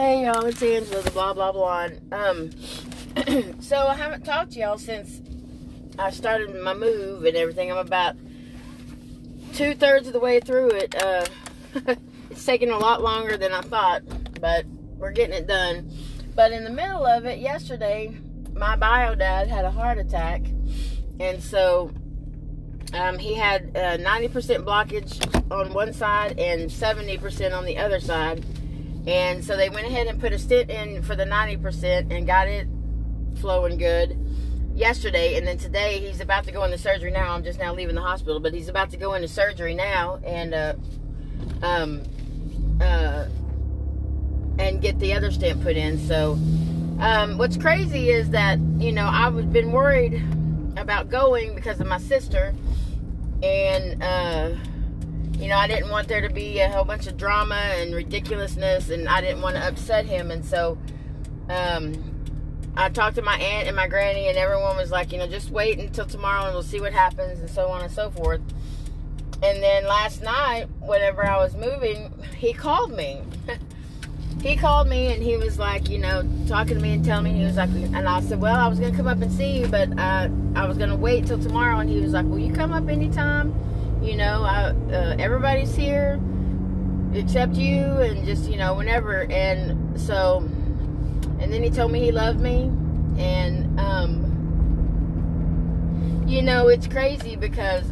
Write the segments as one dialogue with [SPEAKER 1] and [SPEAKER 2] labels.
[SPEAKER 1] Hey y'all, it's Angela, the blah blah blah. Um, so I haven't talked to y'all since I started my move and everything. I'm about two thirds of the way through it. Uh, it's taking a lot longer than I thought, but we're getting it done. But in the middle of it, yesterday, my bio dad had a heart attack, and so um, he had uh, 90% blockage on one side and 70% on the other side. And so they went ahead and put a stent in for the 90% and got it flowing good yesterday. And then today he's about to go into surgery now. I'm just now leaving the hospital, but he's about to go into surgery now and, uh, um, uh, and get the other stent put in. So, um, what's crazy is that, you know, I've been worried about going because of my sister. And, uh, you know, I didn't want there to be a whole bunch of drama and ridiculousness, and I didn't want to upset him. And so, um, I talked to my aunt and my granny, and everyone was like, you know, just wait until tomorrow and we'll see what happens, and so on and so forth. And then last night, whenever I was moving, he called me. he called me and he was like, you know, talking to me and telling me, he was like, and I said, well, I was to come up and see you, but uh, I was to wait till tomorrow. And he was like, will you come up anytime? You know, I, uh, everybody's here except you, and just, you know, whenever. And so, and then he told me he loved me. And, um, you know, it's crazy because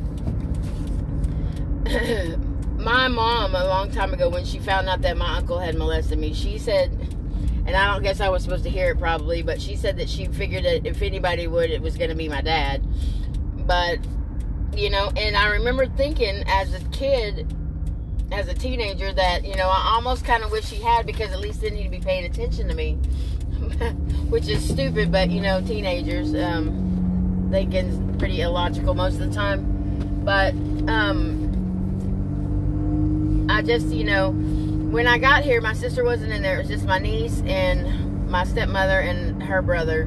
[SPEAKER 1] my mom, a long time ago, when she found out that my uncle had molested me, she said, and I don't guess I was supposed to hear it probably, but she said that she figured that if anybody would, it was going to be my dad. But, you know, and I remember thinking as a kid, as a teenager, that, you know, I almost kind of wish he had because at least then he'd be paying attention to me. Which is stupid, but, you know, teenagers, um, they get pretty illogical most of the time. But, um, I just, you know, when I got here, my sister wasn't in there. It was just my niece and my stepmother and her brother.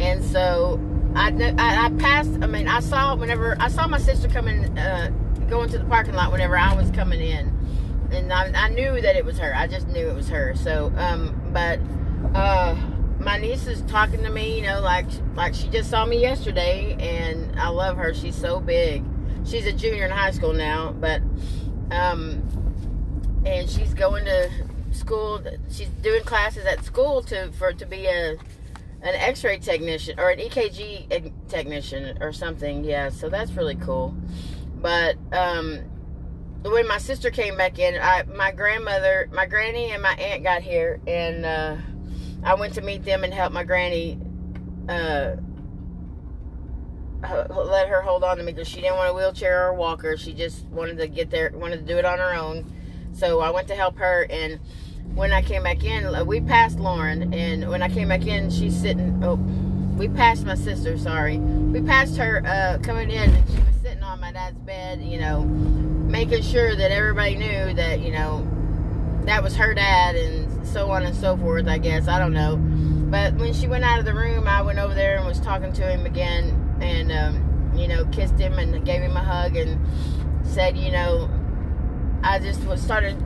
[SPEAKER 1] And so I, I, passed, I mean, I saw whenever, I saw my sister coming, uh, going to the parking lot whenever I was coming in. And I, I knew that it was her. I just knew it was her. So, um, but, uh, my niece is talking to me, you know, like, like she just saw me yesterday and I love her. She's so big. She's a junior in high school now, but, um, and she's going to school. She's doing classes at school to for to be a an X-ray technician or an EKG technician or something. Yeah, so that's really cool. But um, when my sister came back in, I, my grandmother, my granny, and my aunt got here, and uh, I went to meet them and help my granny. Uh, let her hold on to me because she didn't want a wheelchair or a walker. She just wanted to get there, wanted to do it on her own. So I went to help her, and when I came back in, uh, we passed Lauren, and when I came back in, she's sitting. Oh, we passed my sister. Sorry, we passed her uh, coming in, and she was sitting on my dad's bed. You know, making sure that everybody knew that you know that was her dad, and so on and so forth. I guess I don't know. But when she went out of the room, I went over there and was talking to him again, and um, you know, kissed him and gave him a hug, and said, you know, I just was started.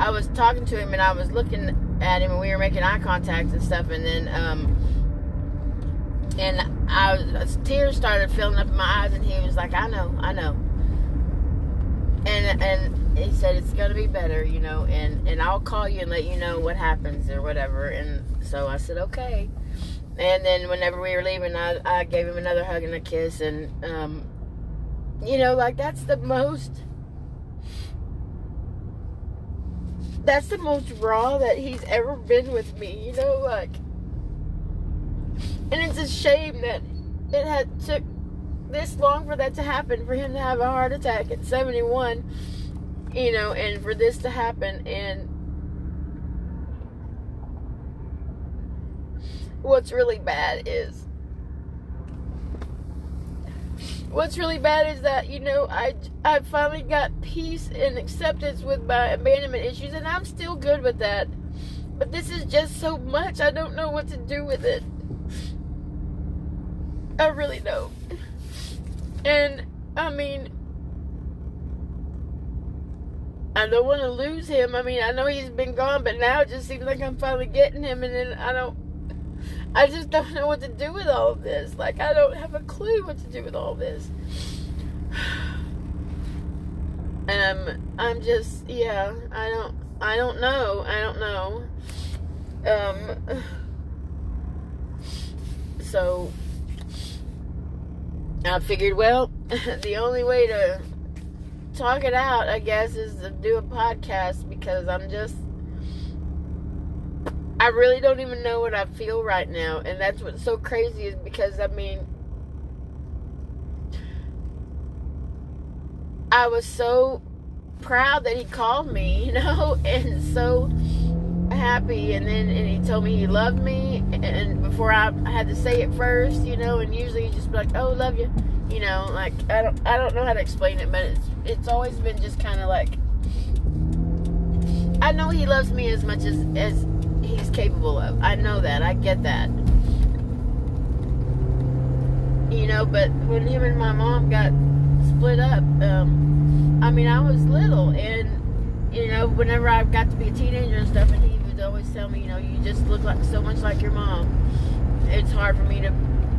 [SPEAKER 1] I was talking to him and I was looking at him and we were making eye contact and stuff. And then, um, and I was, tears started filling up in my eyes and he was like, I know, I know. And, and he said, it's to be better, you know, and, and I'll call you and let you know what happens or whatever. And so I said, okay. And then whenever we were leaving, I, I gave him another hug and a kiss. And, um, you know, like that's the most that's the most raw that he's ever been with me, you know, like and it's a shame that it had took this long for that to happen, for him to have a heart attack at 71, you know, and for this to happen and what's really bad is what's really bad is that you know I I finally got peace and acceptance with my abandonment issues, and I'm still good with that. But this is just so much. I don't know what to do with it. I really don't. And I mean, I don't want to lose him. I mean, I know he's been gone, but now it just seems like I'm finally getting him, and then I don't. I just don't know what to do with all of this. Like, I don't have a clue what to do with all this. Um, I'm just, yeah, I don't, I don't know, I don't know. Um, so I figured, well, the only way to talk it out, I guess, is to do a podcast because I'm just I really don't even know what I feel right now, and that's what's so crazy is because I mean I was so proud that he called me, you know, and so happy and then and he told me he loved me and before I, I had to say it first, you know, and usually he just be like, "Oh, love you." You know, like I don't I don't know how to explain it, but it's it's always been just kind of like I know he loves me as much as as he's capable of. I know that. I get that. You know, but when him and my mom got split up, um, I mean, I was little, and you know, whenever I got to be a teenager and stuff, and he would always tell me, you know, you just look like so much like your mom. It's hard for me to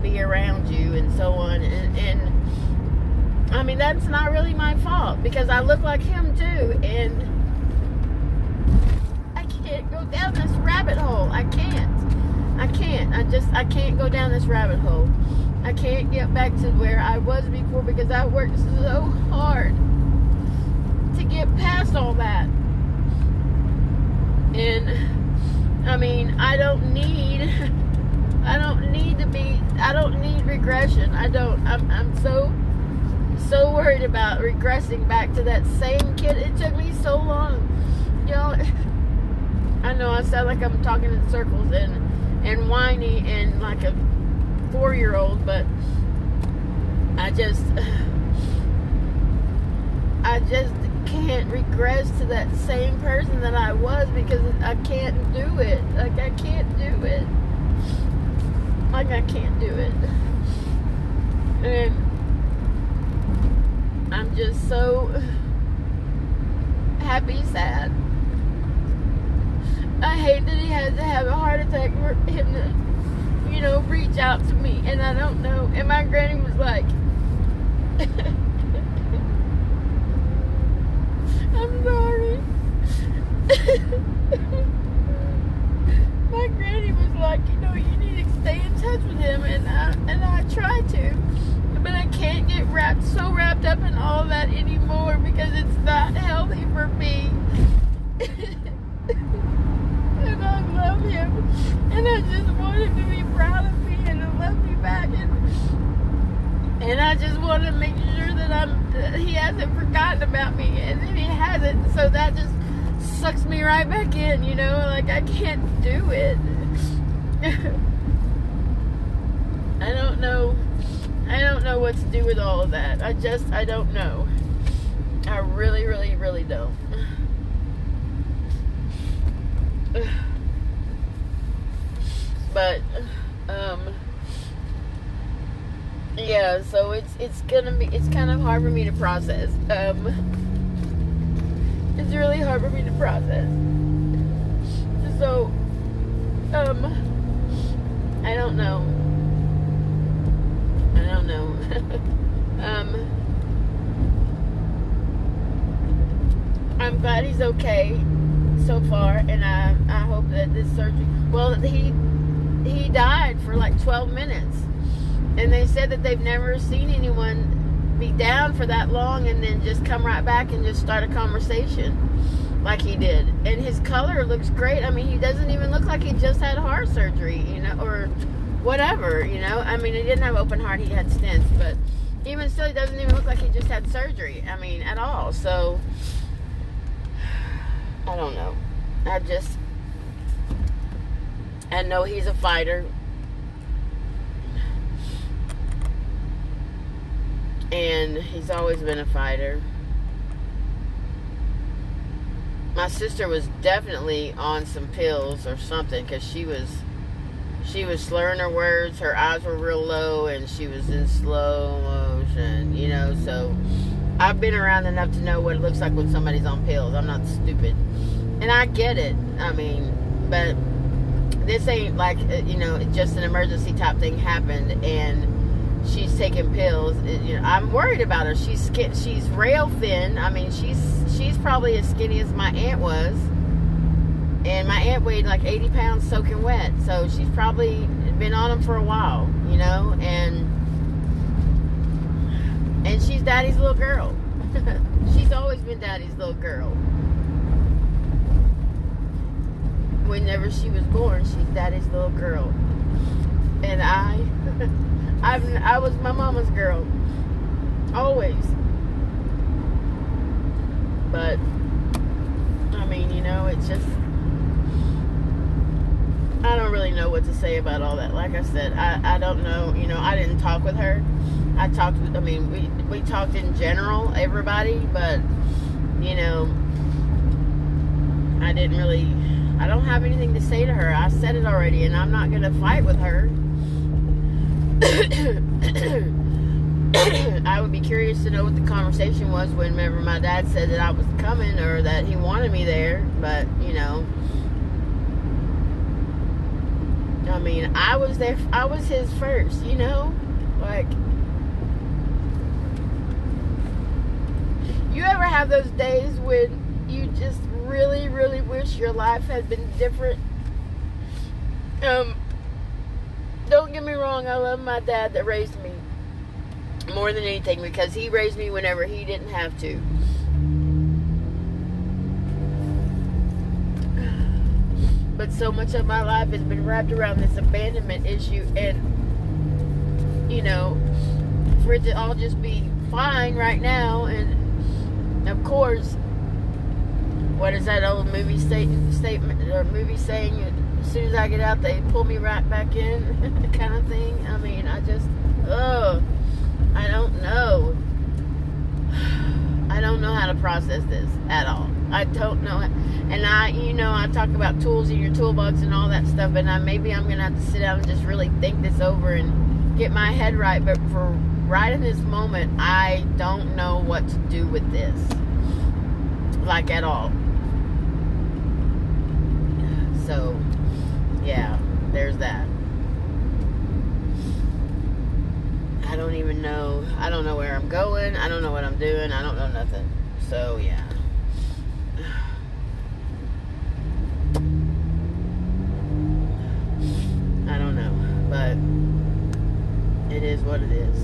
[SPEAKER 1] be around you, and so on, and, and I mean, that's not really my fault because I look like him too, and down this rabbit hole. I can't. I can't. I just I can't go down this rabbit hole. I can't get back to where I was before because I worked so hard to get past all that. And I mean, I don't need I don't need to be I don't need regression. I don't I'm I'm so so worried about regressing back to that same kid. It took me so long. You know, I know I sound like I'm talking in circles and and whiny and like a four year old, but I just I just can't regress to that same person that I was because I can't do it. Like I can't do it. Like I can't do it. And I'm just so happy, sad. I hate that he had to have a heart attack for him to, you know, reach out to me. And I don't know. And my granny was like, I'm sorry. my granny was like, you know, you need to stay in touch with him. And I, and I try to. But I can't get wrapped so wrapped up in all that anymore because it's not healthy for me. love him. And I just want him to be proud of me and to love me back. And, and I just want to make sure that I'm that he hasn't forgotten about me. And if he hasn't, so that just sucks me right back in, you know? Like, I can't do it. I don't know. I don't know what to do with all of that. I just, I don't know. I really, really, really don't. but um yeah so it's it's gonna be it's kind of hard for me to process. Um it's really hard for me to process. So um i don't know. I don't know. Um i'm glad he's okay so far and i i hope that this surgery well he he died for like 12 minutes. And they said that they've never seen anyone be down for that long and then just come right back and just start a conversation like he did. And his color looks great. I mean, he doesn't even look like he just had heart surgery, you know, or whatever, you know. I mean, he didn't have open heart, he had stents, but even still, he doesn't even look like he just had surgery. I mean, at all. So, I don't know. I just, I know he's a fighter. And he's always been a fighter. My sister was definitely on some pills or something because she was she was slurring her words, her eyes were real low, and she was in slow motion, you know. So I've been around enough to know what it looks like when somebody's on pills. I'm not stupid, and I get it. I mean, but this ain't like uh, you know just an emergency type thing happened and she's taking pills. You know, I'm worried about her. She's she's rail thin. I mean, she's she's probably as skinny as my aunt was, and my aunt weighed like 80 pounds soaking wet. So she's probably been on them for a while, you know, and and she's daddy's little girl. she's always been daddy's little girl. Whenever she was born, she's daddy's little girl, and I. I've, I was my mama's girl. Always. But, I mean, you know, it's just, I don't really know what to say about all that. Like I said, I, I don't know, you know, I didn't talk with her. I talked with, I mean, we, we talked in general, everybody, but, you know, I didn't really, I don't have anything to say to her. I said it already, and I'm not going to fight with her. I would be curious to know what the conversation was whenever my dad said that I was coming or that he wanted me there. But, you know, I mean, I was there, I was his first, you know? Like, you ever have those days when you just really, really wish your life had been different? Um, don't get me wrong, I love my dad that raised me more than anything because he raised me whenever he didn't have to. But so much of my life has been wrapped around this abandonment issue, and you know, for it to all just be fine right now, and of course, what is that old movie statement, statement or movie saying? as soon as I get out, they pull me right back in, kind of thing. I mean, I just, oh, I don't know. I don't know how to process this at all. I don't know. it. And I, you know, I talk about tools in your toolbox and all that stuff, and I maybe I'm gonna have to sit down and just really think this over and get my head right. But for right in this moment, I don't know what to do with this, like at all. So yeah, there's that. I don't even know. I don't know where I'm going. I don't know what I'm doing. I don't know nothing. So, yeah. I don't know. But it is what it is.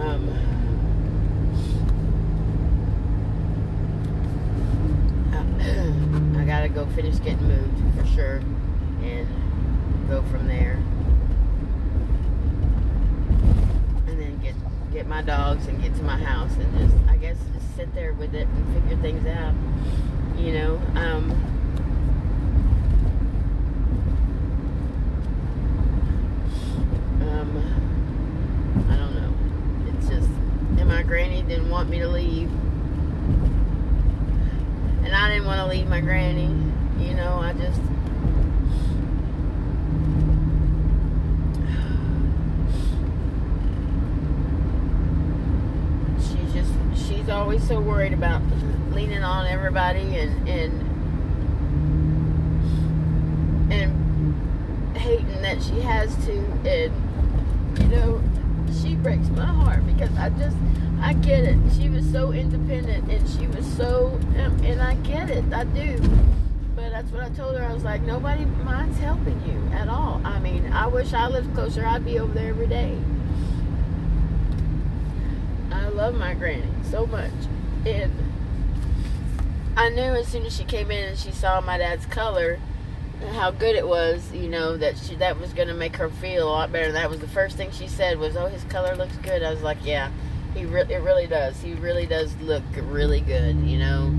[SPEAKER 1] Um, gotta go finish getting moved for sure and go from there. And then get get my dogs and get to my house and just I guess just sit there with it and figure things out. You know, um um I don't know. It's just and my granny didn't want me to leave. And I didn't want to leave my granny. You know, I just she's just she's always so worried about leaning on everybody and and and hating that she has to and you know she breaks my heart because I just I get it. She was so independent and she was so um, and I get it. I do. But that's what I told her. I was like nobody minds helping you at all. I mean I wish I lived closer. I'd be over there every day. I love my granny so much. And I knew as soon as she came in and she saw my dad's color and how good it was, you know, that she that was going to make her feel a lot better. That was the first thing she said was, "Oh, his color looks good." I was like, "Yeah, he re- it really does. He really does look really good." You know,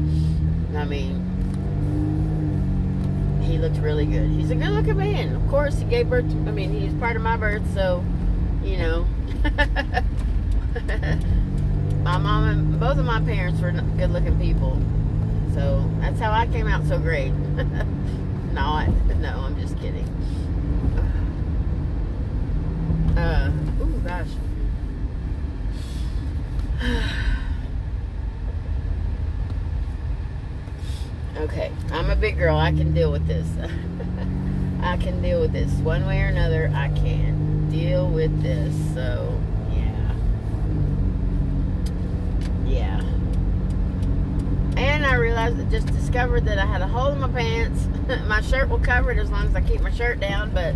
[SPEAKER 1] I mean, he looked really good. He's a good-looking man. Of course, he gave birth. To, I mean, he's part of my birth, so you know. my mom and both of my parents were good looking people. So that's how I came out so great. Not, no, I'm just kidding. Uh, oh gosh. Okay, I'm a big girl. I can deal with this. I can deal with this. One way or another, I can deal with this. So, yeah. Yeah. And I realized, I just discovered that I had a hole in my pants. my shirt will cover it as long as I keep my shirt down, but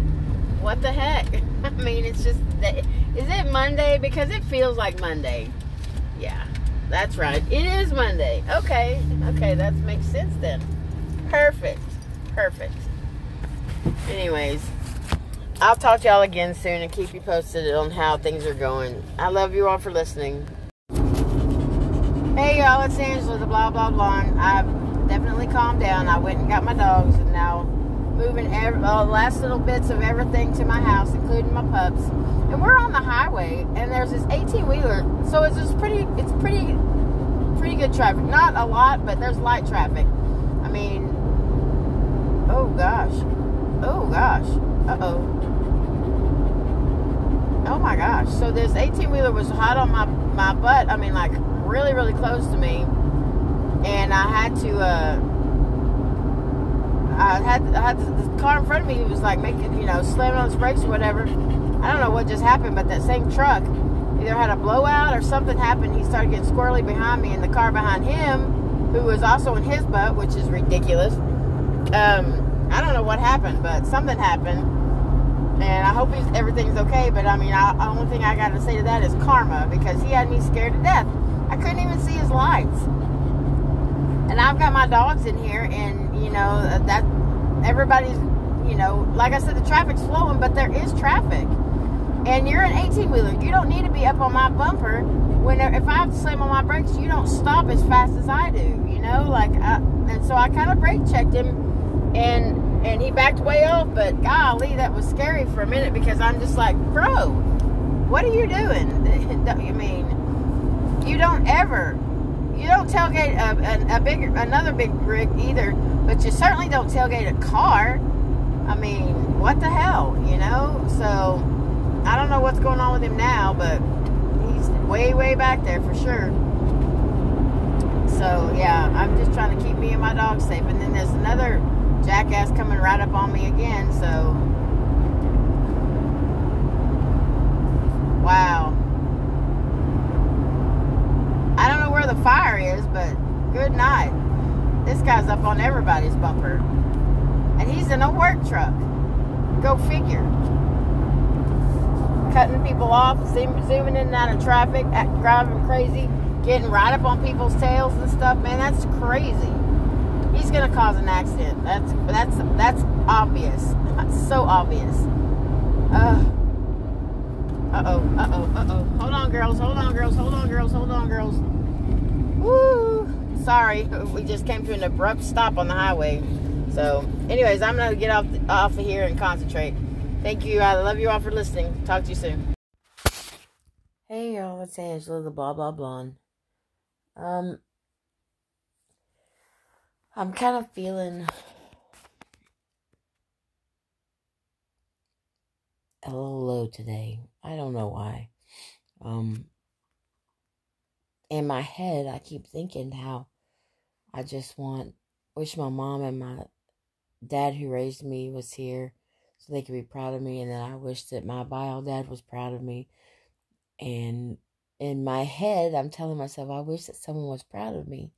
[SPEAKER 1] what the heck? I mean, it's just, is it Monday? Because it feels like Monday. Yeah, that's right. It is Monday. Okay, okay, that makes sense then. Perfect, perfect. Anyways, I'll talk to y'all again soon and keep you posted on how things are going. I love you all for listening. Hey y'all, it's Angela, the blah blah blah. I've definitely calmed down. I went and got my dogs, and now moving every, uh, last little bits of everything to my house, including my pups. And we're on the highway, and there's this 18 wheeler, so it's just pretty. It's pretty, pretty good traffic. Not a lot, but there's light traffic. I mean, oh gosh, oh gosh, uh oh. Oh my gosh. So this 18 wheeler was hot on my, my butt. I mean, like really, really close to me. And I had to, uh, I had, I had the car in front of me was like making, you know, slamming on its brakes or whatever. I don't know what just happened, but that same truck either had a blowout or something happened. He started getting squirrely behind me, and the car behind him, who was also in his butt, which is ridiculous. Um, I don't know what happened, but something happened, and I hope everything's okay. But I mean, the only thing I got to say to that is karma because he had me scared to death. I couldn't even see his lights. And I've got my dogs in here, and you know that everybody's, you know, like I said, the traffic's flowing, but there is traffic. And you're an 18 wheeler. You don't need to be up on my bumper. When if I have to slam on my brakes, you don't stop as fast as I do. You know, like, I, and so I kind of brake checked him, and and he backed way off. But golly, that was scary for a minute because I'm just like, bro, what are you doing? I mean, you don't ever, you don't tailgate a, a, a another big rig either. But you certainly don't tailgate a car. I mean, what the hell, you know? So I don't know what's going on with him now, but he's way, way back there for sure. So yeah, I'm just trying to keep me and my dog safe. And then there's another jackass coming right up on me again. So wow. I don't know where the fire is, but good night. This guy's up on everybody's bumper. And he's in a work truck. Go figure cutting people off, zooming in and out of traffic, driving crazy, getting right up on people's tails and stuff. Man, that's crazy. He's gonna cause an accident. That's that's that's obvious. So obvious. Uh oh. Uh oh. Uh oh. Hold on, girls. Hold on, girls. Hold on, girls. Hold on, girls. Woo! Sorry, we just came to an abrupt stop on the highway. So, anyways, I'm gonna get off off of here and concentrate. Thank you. I love you all for listening. Talk to you soon. Hey y'all, it's Angela, the blah blah blonde. Um, I'm kind of feeling a little low today. I don't know why. Um, in my head, I keep thinking how I just want, wish my mom and my dad who raised me was here so they could be proud of me. And then I wish that my bio dad was proud of me. And in my head, I'm telling myself, I wish that someone was proud of me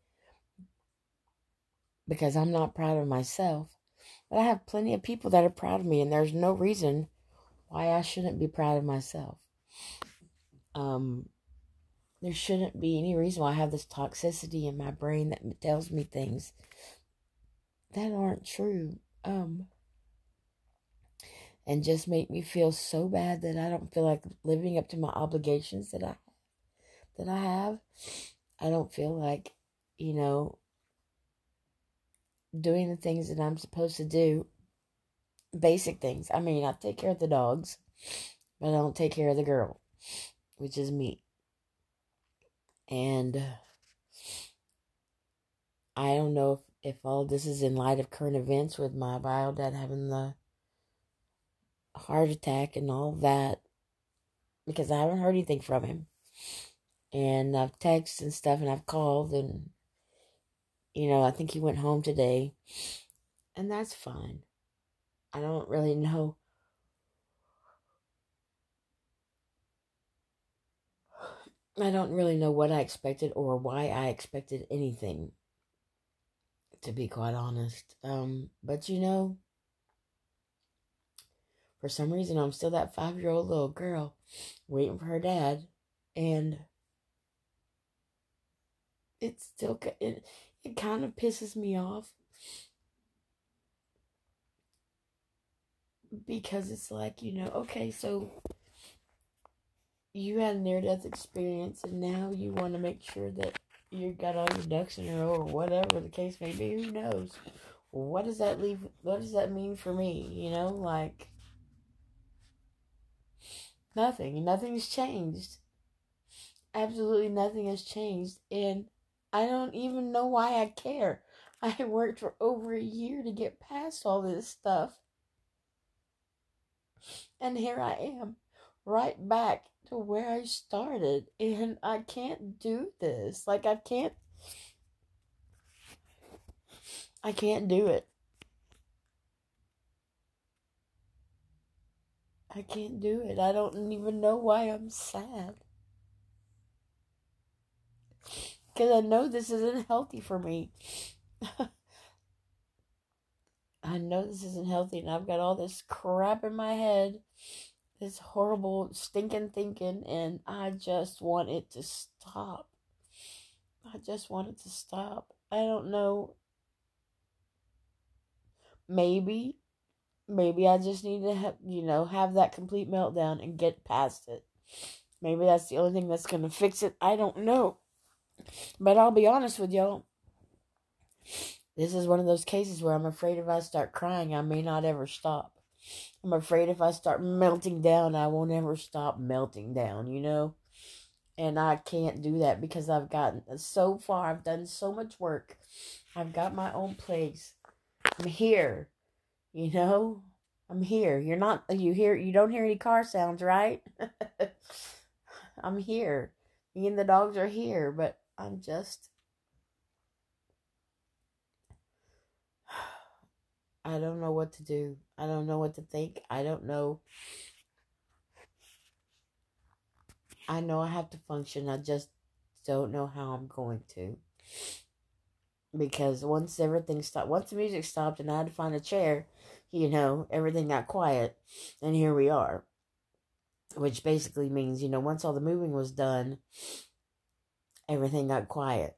[SPEAKER 1] because I'm not proud of myself. But I have plenty of people that are proud of me, and there's no reason why I shouldn't be proud of myself. Um, there shouldn't be any reason why I have this toxicity in my brain that tells me things that aren't true. Um, and just make me feel so bad that I don't feel like living up to my obligations that I that I have. I don't feel like, you know, doing the things that I'm supposed to do. Basic things. I mean, I take care of the dogs, but I don't take care of the girl, which is me. And uh, I don't know if, if all this is in light of current events with my bio dad having the heart attack and all that because I haven't heard anything from him. And I've texted and stuff and I've called and you know, I think he went home today. And that's fine. I don't really know. I don't really know what I expected or why I expected anything, to be quite honest. Um, but you know, for some reason, I'm still that five year old little girl waiting for her dad, and it's still it it kind of pisses me off because it's like you know, okay, so you had a near death experience, and now you want to make sure that you got all your ducks in a row, or whatever the case may be. Who knows? What does that leave? What does that mean for me? You know, like Nothing. Nothing's changed. Absolutely nothing has changed. And I don't even know why I care. I worked for over a year to get past all this stuff. And here I am, right back to where I started. And I can't do this. Like, I can't. I can't do it. I can't do it. I don't even know why I'm sad. Because I know this isn't healthy for me. I know this isn't healthy, and I've got all this crap in my head, this horrible stinking thinking, and I just want it to stop. I just want it to stop. I don't know. Maybe maybe I just need to have, you know, have that complete meltdown and get past it. Maybe that's the only thing that's to fix it. I don't know. But I'll be honest with y'all. This is one of those cases where I'm afraid if I start crying, I may not ever stop. I'm afraid if I start melting down, I won't ever stop melting down, you know? And I can't do that because I've gotten so far, I've done so much work. I've got my own place. I'm here. You know, I'm here. You're not, you hear, you don't hear any car sounds, right? I'm here. Me and the dogs are here, but I'm just, I don't know what to do. I don't know what to think. I don't know. I know I have to function. I just don't know how I'm going to because once everything stopped, once the music stopped and I had to find a chair, you know, everything got quiet, and here we are. Which basically means, you know, once all the moving was done, everything got quiet.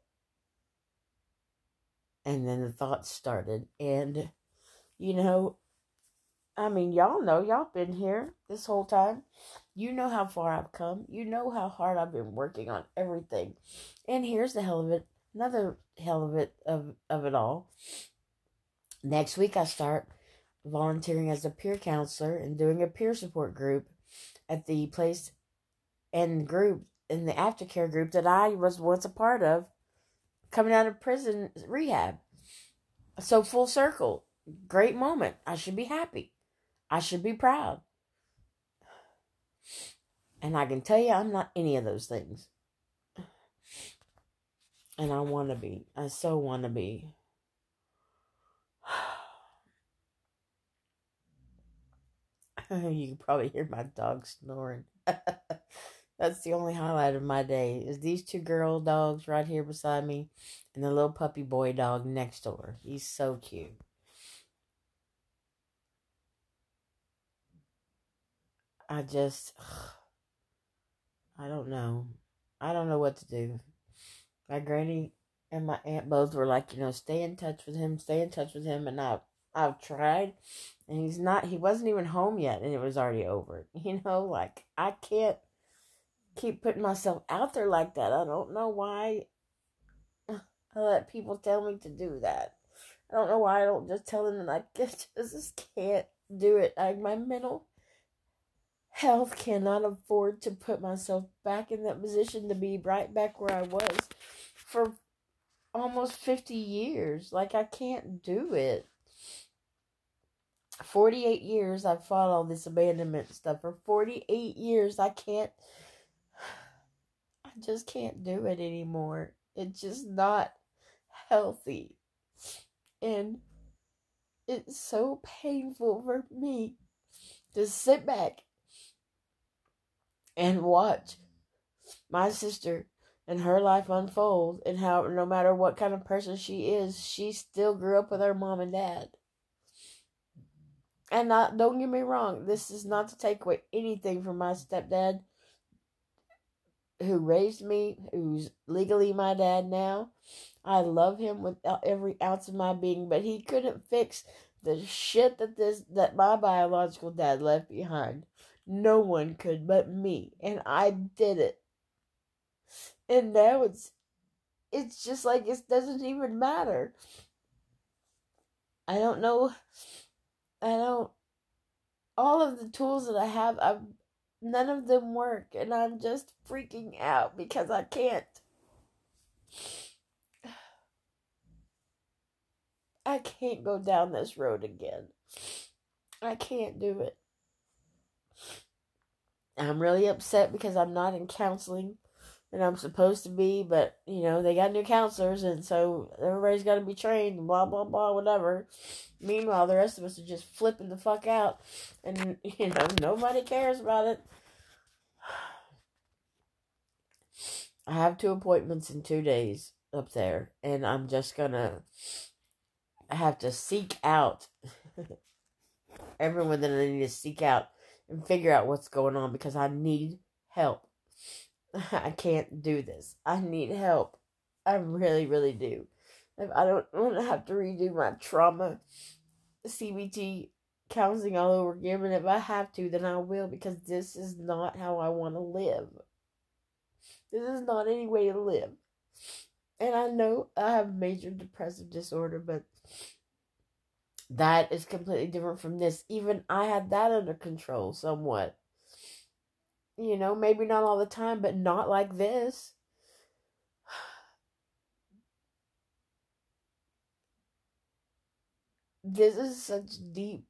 [SPEAKER 1] And then the thoughts started. And, you know, I mean, y'all know, y'all been here this whole time. You know how far I've come. You know how hard I've been working on everything. And here's the hell of it another hell of it of of it all. Next week I start volunteering as a peer counselor and doing a peer support group at the place and group in the aftercare group that I was once a part of coming out of prison rehab. So full circle. Great moment. I should be happy. I should be proud. And I can tell you I'm not any of those things. And I want to be. I so want to be. you can probably hear my dog snoring. That's the only highlight of my day is these two girl dogs right here beside me and the little puppy boy dog next door. He's so cute. I just I don't know. I don't know what to do my granny and my aunt both were like, you know, stay in touch with him, stay in touch with him, and I I've tried, and he's not. He wasn't even home yet, and it was already over. You know, like I can't keep putting myself out there like that. I don't know why I let people tell me to do that. I don't know why I don't just tell them that I just can't do it. Like my mental health cannot afford to put myself back in that position to be right back where I was for almost 50 years. Like, I can't do it. 48 years I've fought all this abandonment stuff. For 48 years, I can't. I
[SPEAKER 2] just can't do it anymore. It's just not healthy. And it's so painful for me to sit back and watch my sister and her life unfold and how no matter what kind of person she is, she still grew up with her mom and dad. And not don't get me wrong, this is not to take away anything from my stepdad who raised me, who's legally my dad now. I love him with every ounce of my being, but he couldn't fix the shit that this that my biological dad left behind. No one could but me, and I did it. And now it's it's just like it doesn't even matter. I don't know I don't all of the tools that I have I've none of them work and I'm just freaking out because I can't I can't go down this road again. I can't do it. I'm really upset because I'm not in counseling and I'm supposed to be, but you know, they got new counselors and so everybody's got to be trained, blah, blah, blah, whatever. Meanwhile, the rest of us are just flipping the fuck out and you know, nobody cares about it. I have two appointments in two days up there, and I'm just gonna have to seek out everyone that I need to seek out and figure out what's going on because I need help. I can't do this. I need help. I really, really do. If I don't want to have to redo my trauma CBT counseling all over again, and if I have to, then I will because this is not how I want to live. This is not any way to live. And I know I have major depressive disorder, but that is completely different from this. Even I had that under control somewhat. You know, maybe not all the time, but not like this. This is such deep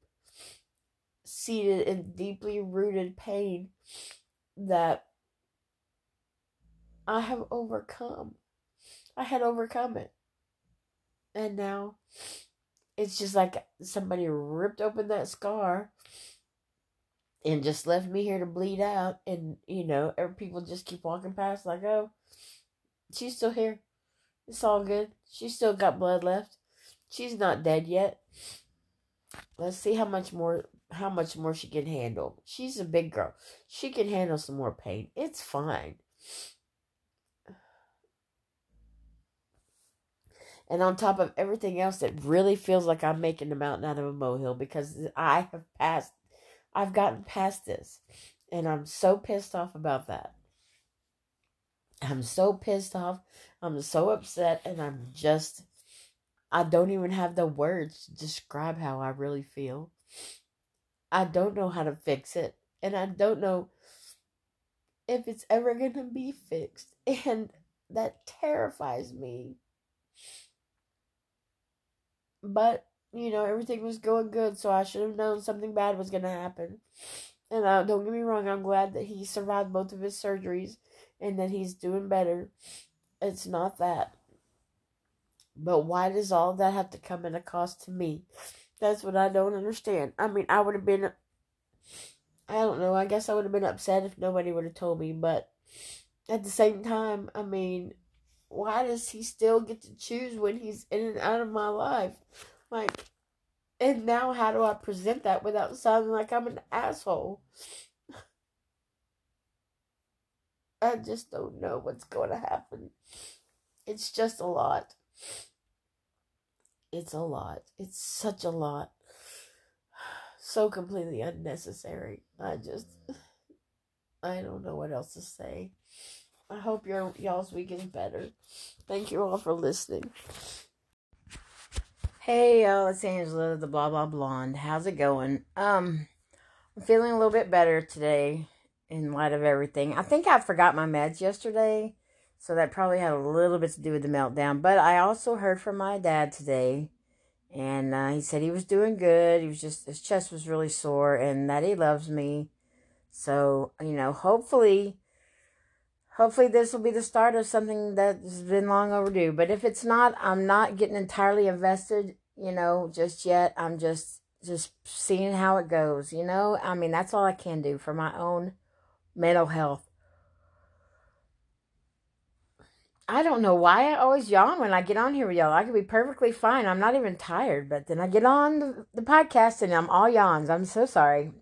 [SPEAKER 2] seated and deeply rooted pain that I have overcome. I had overcome it. And now it's just like somebody ripped open that scar and just left me here to bleed out. And, you know, er, people just keep walking past, like, oh, she's still here. It's all good. She's still got blood left. She's not dead yet. Let's see how much more how much more she can handle. She's a big girl. She can handle some more pain. It's fine. And on top of everything else, it really feels like I'm making a mountain out of a molehill because I have passed, I've gotten past this. And I'm so pissed off about that. I'm so pissed off. I'm so upset. And I'm just, I don't even have the words to describe how I really feel. I don't know how to fix it. And I don't know if it's ever going to be fixed. And that terrifies me. But, you know, everything was going good, so I should have known something bad was going to happen. And uh, don't get me wrong, I'm glad that he survived both of his surgeries and that he's doing better. It's not that. But why does all that have to come at a cost to me? That's what I don't understand. I mean, I would have been. I don't know. I guess I would have been upset if nobody would have told me. But at the same time, I mean, why does he still get to choose when he's in and out of my life? Like, and now how do I present that without sounding like I'm an asshole? I just don't know what's going to happen. It's just a lot. It's a lot. It's such a lot. So completely unnecessary. I just, I don't know what else to say. I hope your y'all's week is better. Thank you all for listening. Hey y'all, it's Angela, the blah blah blonde. How's it going? Um, I'm feeling a little bit better today in light of everything. I think I forgot my meds yesterday, so that probably had a little bit to do with the meltdown. But I also heard from my dad today, and uh, he said he was doing good. He was just his chest was really sore, and that he loves me. So you know, hopefully hopefully this will be the start of something that's been long overdue. But if it's not, I'm not getting entirely invested, you know, just yet. I'm just just seeing how it goes, you know? I mean, that's all I can do for my own mental health. I don't know why I always yawn when I get on here with y'all. I could be perfectly fine. I'm not even tired, but then I get on the, the podcast and I'm all yawns. I'm so sorry.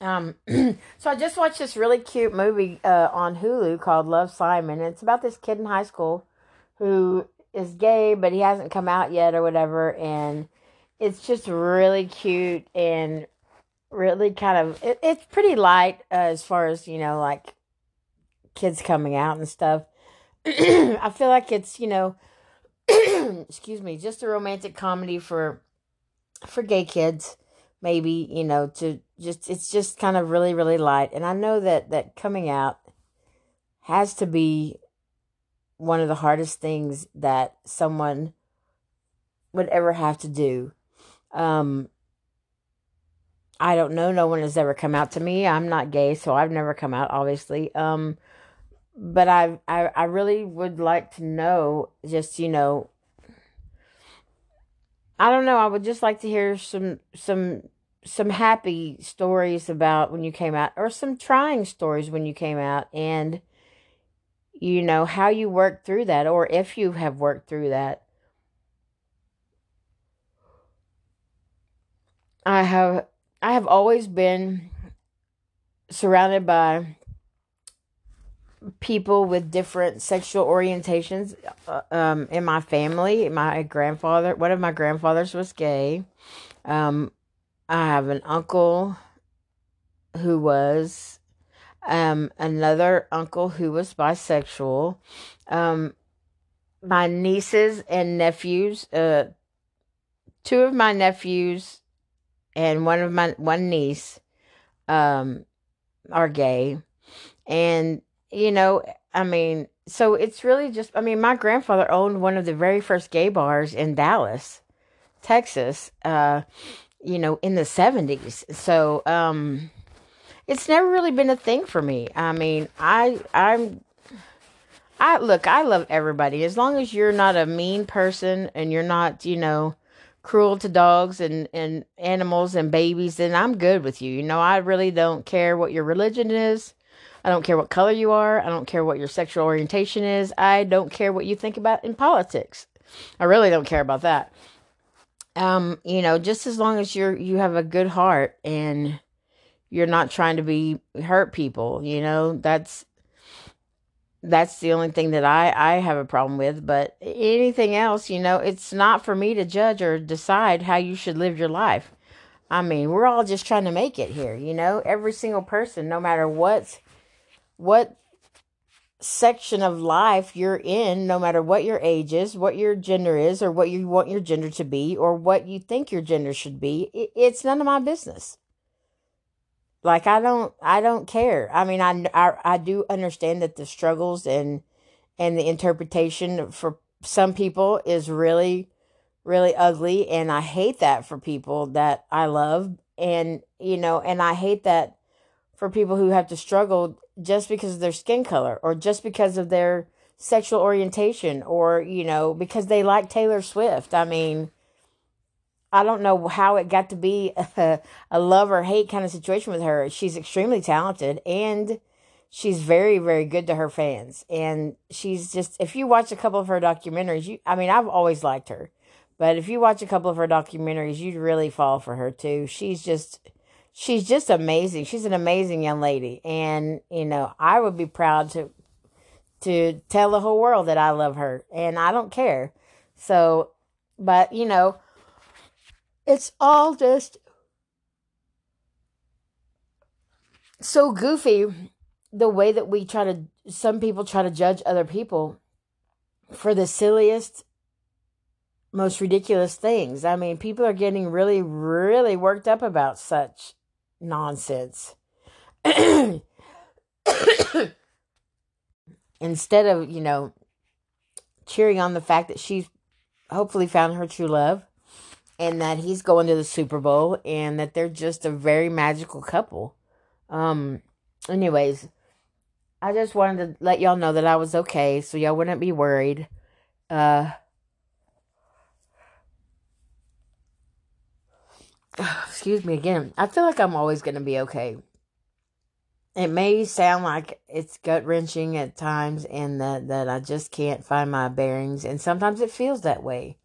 [SPEAKER 2] Um, so I just watched this really cute movie uh, on Hulu called Love Simon. It's about this kid in high school who is gay, but he hasn't come out yet or whatever, and it's just really cute and really kind of it, it's pretty light uh, as far as you know, like kids coming out and stuff. I feel like it's you know, excuse me, just a romantic comedy for for gay kids maybe you know to just it's just kind of really really light. And i know that that coming out has to be one of the hardest things that someone would ever have to do. Um i don't know. No one has ever come out to me. I'm not gay so i've never come out obviously. Um but i i, I really would like to know just you know I don't know. I would just like to hear some some some happy stories about when you came out or some trying stories when you came out and you know how you worked through that or if you have worked through that. I have I have always been surrounded by people with different sexual orientations uh, um, in my family. My grandfather, one of my grandfathers was gay. Um, I have an uncle who was, um, another uncle who was bisexual. Um, my nieces and nephews, uh, two of my nephews and one of my one niece, um, are gay, and you know, I mean, so it's really just, I mean, my grandfather owned one of the very first gay bars in Dallas, Texas, uh, you know, in the 70s. So, um, it's never really been a thing for me. I mean, I, I'm, I look, I love everybody. As long as you're not a mean person and you're not, you know, cruel to dogs and, and animals and babies, then I'm good with you. You know, I really don't care what your religion is. I don't care what color you are. I don't care what your sexual orientation is. I don't care what you think about in politics. I really don't care about that. Um, you know, just as long as you're you have a good heart and you're not trying to be hurt people, you know, that's that's the only thing that I I have a problem with, but anything else, you know, it's not for me to judge or decide how you should live your life. I mean, we're all just trying to make it here, you know? Every single person, no matter what what section of life you're in, no matter what your age is, what your gender is, or what you want your gender to be, or what you think your gender should be, it's none of my business. Like I don't, I don't care. I mean, I, I, I do understand that the struggles and and the interpretation for some people is really, really ugly, and I hate that for people that I love, and you know, and I hate that for people who have to struggle just because of their skin color or just because of their sexual orientation or, you know, because they like Taylor Swift. I mean, I don't know how it got to be a, a love or hate kind of situation with her. She's extremely talented and she's very, very good to her fans. And she's just, if you watch a couple of her documentaries, you, I mean, I've always liked her, but if you watch a couple of her documentaries, you'd really fall for her too. She's just, she's just amazing. She's an amazing young lady, and you know, I would be proud to to tell the whole world that I love her, and I don't care. So, but you know, it's all just so goofy the way that we try to some people try to judge other people for the silliest most ridiculous things. I mean, people are getting really really worked up about such nonsense. Instead of, you know, cheering on the fact that she's hopefully found her true love and that he's going to the Super Bowl and that they're just a very magical couple. Um anyways, I just wanted to let y'all know that I was okay, so y'all wouldn't be worried. Uh, excuse me again. I feel like I'm always going to be okay. It may sound like it's gut wrenching at times and that, that I just can't find my bearings, and sometimes it feels that way.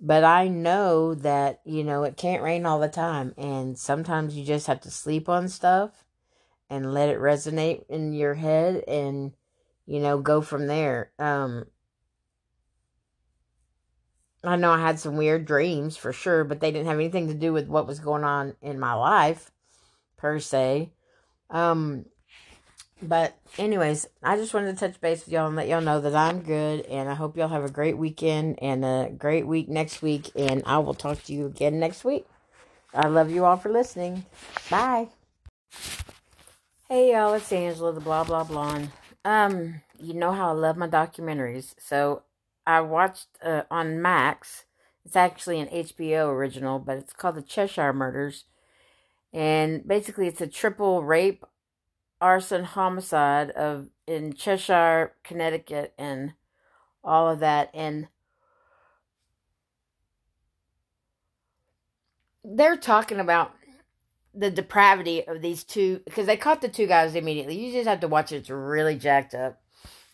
[SPEAKER 2] But I know that, you know, it can't rain all the time, and sometimes you just have to sleep on stuff and let it resonate in your head and you know go from there um i know i had some weird dreams for sure but they didn't have anything to do with what was going on in my life per se. Um but anyways i just wanted to touch base with y'all and let y'all know that i'm good and i hope y'all have a great weekend and a great week next week and i will talk to you again next week. I love you all for listening. Bye. Hey y'all, it's Angela, the blah blah blonde. Um, you know how I love my documentaries, so I watched uh, on Max. It's actually an HBO original, but it's called The Cheshire Murders, and basically it's a triple rape, arson, homicide of in Cheshire, Connecticut, and all of that, and they're talking about the depravity of these two because they caught the two guys immediately. You just have to watch it. It's really jacked up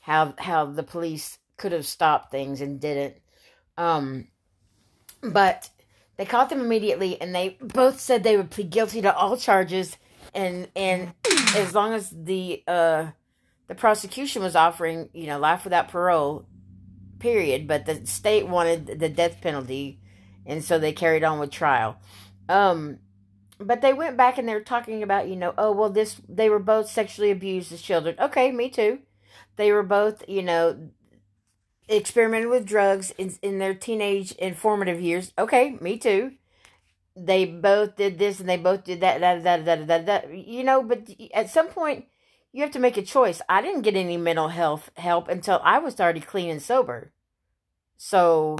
[SPEAKER 2] how how the police could have stopped things and didn't. Um, but they caught them immediately, and they both said they would plead guilty to all charges, and and as long as the uh the prosecution was offering you know life without parole, period. But the state wanted the death penalty, and so they carried on with trial. Um but they went back and they were talking about, you know, oh, well, this, they were both sexually abused as children. Okay, me too. They were both, you know, experimented with drugs in, in their teenage and formative years. Okay, me too. They both did this and they both did that, that, that, that, that, that. You know, but at some point, you have to make a choice. I didn't get any mental health help until I was already clean and sober. So,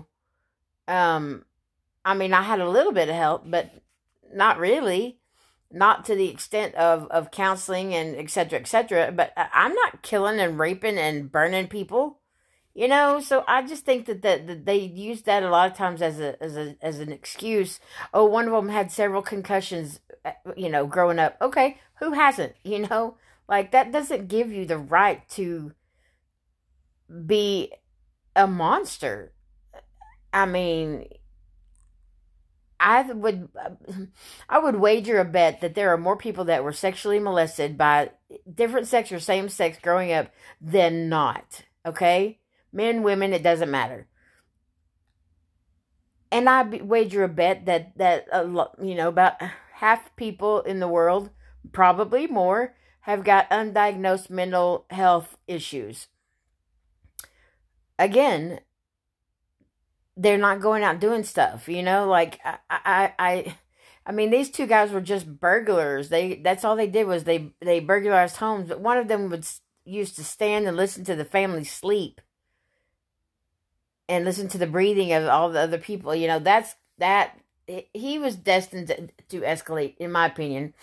[SPEAKER 2] um, I mean, I had a little bit of help, but not really not to the extent of of counseling and etc etc but i'm not killing and raping and burning people you know so i just think that, that, that they use that a lot of times as a as a as an excuse oh one of them had several concussions uh, you know growing up okay who hasn't you know like that doesn't give you the right to be a monster i mean I would I would wager a bet that there are more people that were sexually molested by different sex or same sex growing up than not. Okay? Men, women, it doesn't matter. And I wager a bet that that a lot, you know about half people in the world, probably more, have got undiagnosed mental health issues. Again, they're not going out doing stuff, you know, like I, I, I, I mean, these two guys were just burglars. They, that's all they did was they, they burglarized homes. But one of them would used to stand and listen to the family sleep and listen to the breathing of all the other people. You know, that's that he was destined to, to escalate, in my opinion.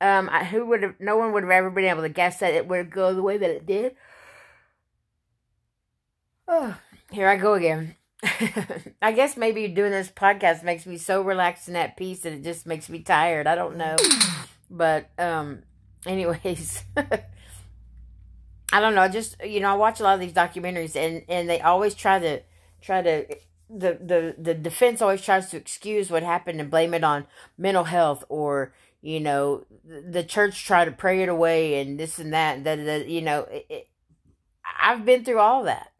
[SPEAKER 2] Um, I, who would have? No one would have ever been able to guess that it would go the way that it did. Oh, here I go again. I guess maybe doing this podcast makes me so relaxed and at peace that it just makes me tired. I don't know. But um anyways, I don't know. Just you know, I watch a lot of these documentaries and and they always try to try to the the the defense always tries to excuse what happened and blame it on mental health or you know the church try to pray it away and this and that that, that you know it, it, I've been through all that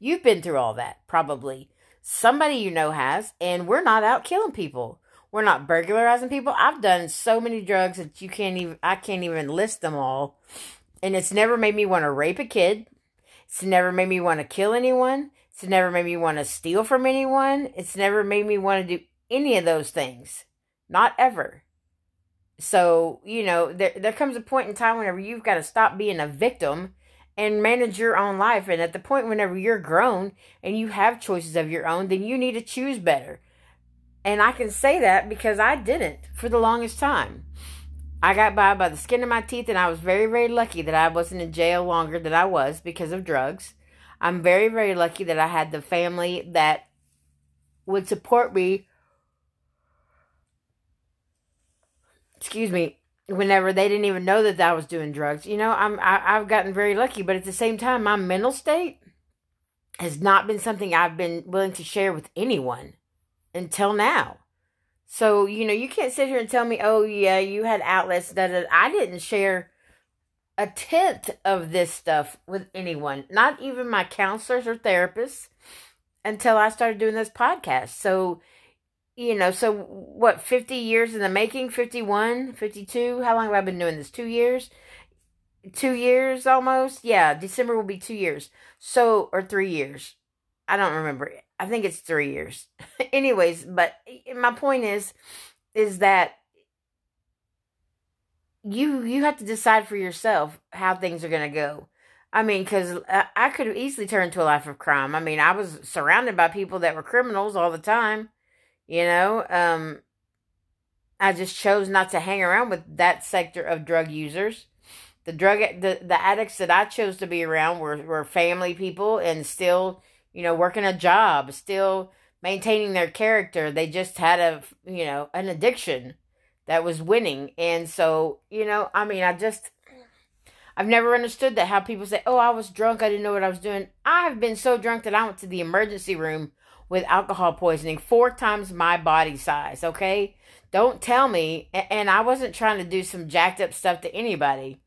[SPEAKER 2] You've been through all that, probably. Somebody you know has, and we're not out killing people. We're not burglarizing people. I've done so many drugs that you can't even I can't even list them all. And it's never made me want to rape a kid. It's never made me want to kill anyone. It's never made me want to steal from anyone. It's never made me want to do any of those things. Not ever. So, you know, there there comes a point in time whenever you've got to stop being a victim and manage your own life. And at the point whenever you're grown and you have choices of your own, then you need to choose better. And I can say that because I didn't for the longest time.
[SPEAKER 1] I got by by the skin of my teeth, and I was very, very lucky that I wasn't in jail longer than I was because of drugs. I'm very, very lucky that I had the family that would support me. Excuse me. Whenever they didn't even know that I was doing drugs, you know, I'm I, I've gotten very lucky. But at the same time, my mental state has not been something I've been willing to share with anyone until now. So, you know, you can't sit here and tell me, oh, yeah, you had outlets that I didn't share a tenth of this stuff with anyone, not even my counselors or therapists, until I started doing this podcast. So, you know, so what, 50 years in the making, 51, 52? How long have I been doing this? Two years? Two years almost? Yeah, December will be two years. So, or three years. I don't remember. I think it's three years. Anyways, but eh, my point is, is that you you have to decide for yourself how things are going to go. I mean, because I could have easily turned to a life of crime. I mean, I was surrounded by people that were criminals all the time. You know, um, I just chose not to hang around with that sector of drug users. The drug the the addicts that I chose to be around were were family people and still you know, working a job, still maintaining their character. They just had a, you know, an addiction that was winning. And so, you know, I mean, I just, I've never understood that how people say, oh, I was drunk. I didn't know what I was doing. I've been so drunk that I went to the emergency room with alcohol poisoning four times my body size. Okay. Don't tell me. And I wasn't trying to do some jacked up stuff to anybody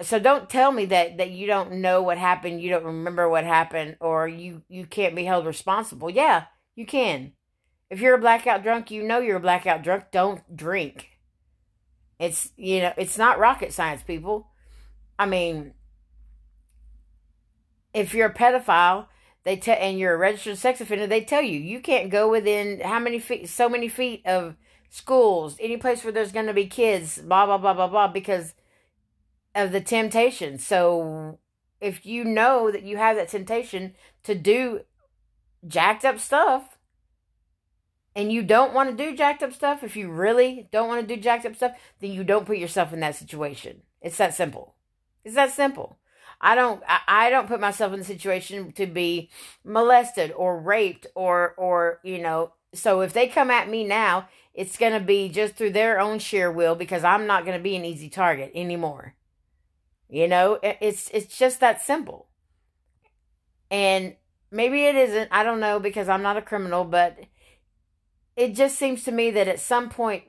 [SPEAKER 1] so don't tell me that that you don't know what happened you don't remember what happened or you you can't be held responsible yeah you can if you're a blackout drunk you know you're a blackout drunk. Don't drink. It's you know it's not rocket science people. I mean if you're a pedophile they tell and you're a registered sex offender they tell you you can't go within how many feet so many feet of schools any place where there's going to be kids blah blah blah blah blah because of the temptation. So if you know that you have that temptation to do jacked up stuff and you don't want to do jacked up stuff, if you really don't want to do jacked up stuff, then you don't put yourself in that situation. It's that simple. It's that simple. I don't I, I don't put myself in the situation to be molested or raped or or you know so if they come at me now, it's going to be just through their own sheer will because I'm not going to be an easy target anymore. You know, it's it's just that simple. And maybe it isn't, I don't know because I'm not a criminal, but it just seems to me that at some point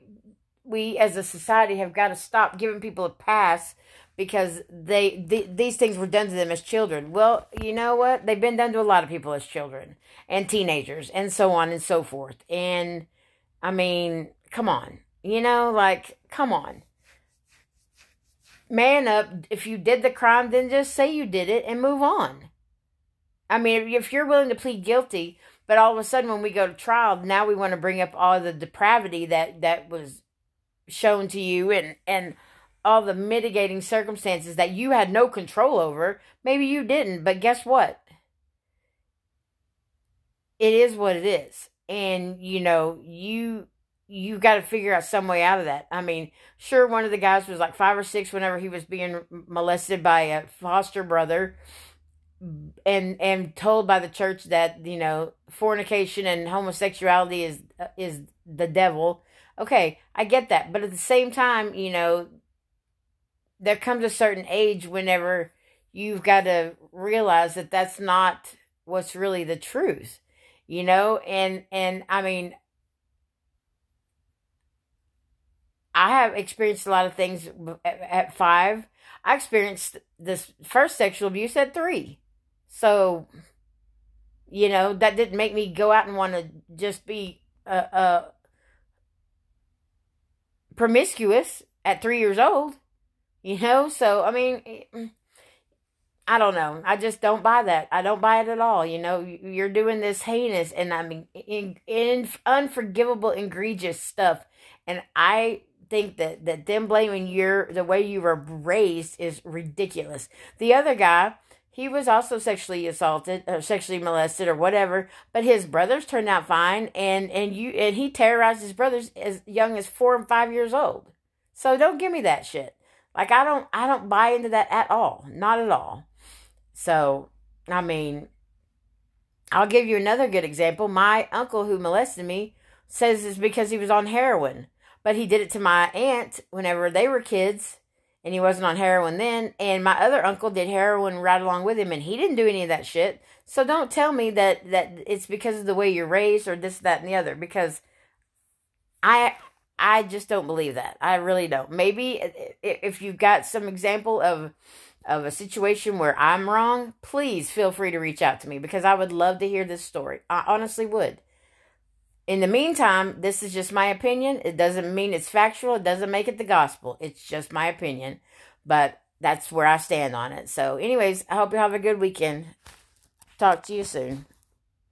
[SPEAKER 1] we as a society have got to stop giving people a pass because they th- these things were done to them as children. Well, you know what? They've been done to a lot of people as children and teenagers and so on and so forth. And I mean, come on. You know, like come on man up. If you did the crime, then just say you did it and move on. I mean, if you're willing to plead guilty, but all of a sudden when we go to trial, now we want to bring up all the depravity that that was shown to you and and all the mitigating circumstances that you had no control over. Maybe you didn't, but guess what? It is what it is. And you know, you you got to figure out some way out of that. I mean, sure, one of the guys was like five or six whenever he was being molested by a foster brother, and and told by the church that you know fornication and homosexuality is is the devil. Okay, I get that, but at the same time, you know, there comes a certain age whenever you've got to realize that that's not what's really the truth, you know, and and I mean I have experienced a lot of things at five. I experienced this first sexual abuse at three. So, you know, that didn't make me go out and want to just be uh, uh, promiscuous at three years old. You know, so I mean, I don't know. I just don't buy that. I don't buy it at all. You know, you're doing this heinous and I mean, in, in unforgivable, egregious stuff, and I think that that them blaming your the way you were raised is ridiculous. The other guy, he was also sexually assaulted or sexually molested or whatever, but his brothers turned out fine and and you and he terrorized his brothers as young as 4 and 5 years old.
[SPEAKER 2] So don't give me that shit. Like I don't I don't buy into that at all. Not at all. So, I mean, I'll give you another good example. My uncle who molested me says it's because he was on heroin, but he did it to my aunt whenever they were kids and he wasn't on heroin then. And my other uncle did heroin right along with him, and he didn't do any of that shit. So don't tell me that that it's because of the way you're raised or this, that, and the other. Because I I just don't believe that. I really don't. Maybe if you've got some example of of a situation where I'm wrong, please feel free to reach out to me because I would love to hear this story. I honestly would. In the meantime, this is just my opinion. It doesn't mean it's factual. It doesn't make it the gospel. It's just my opinion. But that's where I stand on it. So, anyways, I hope you have a good weekend. Talk to you soon.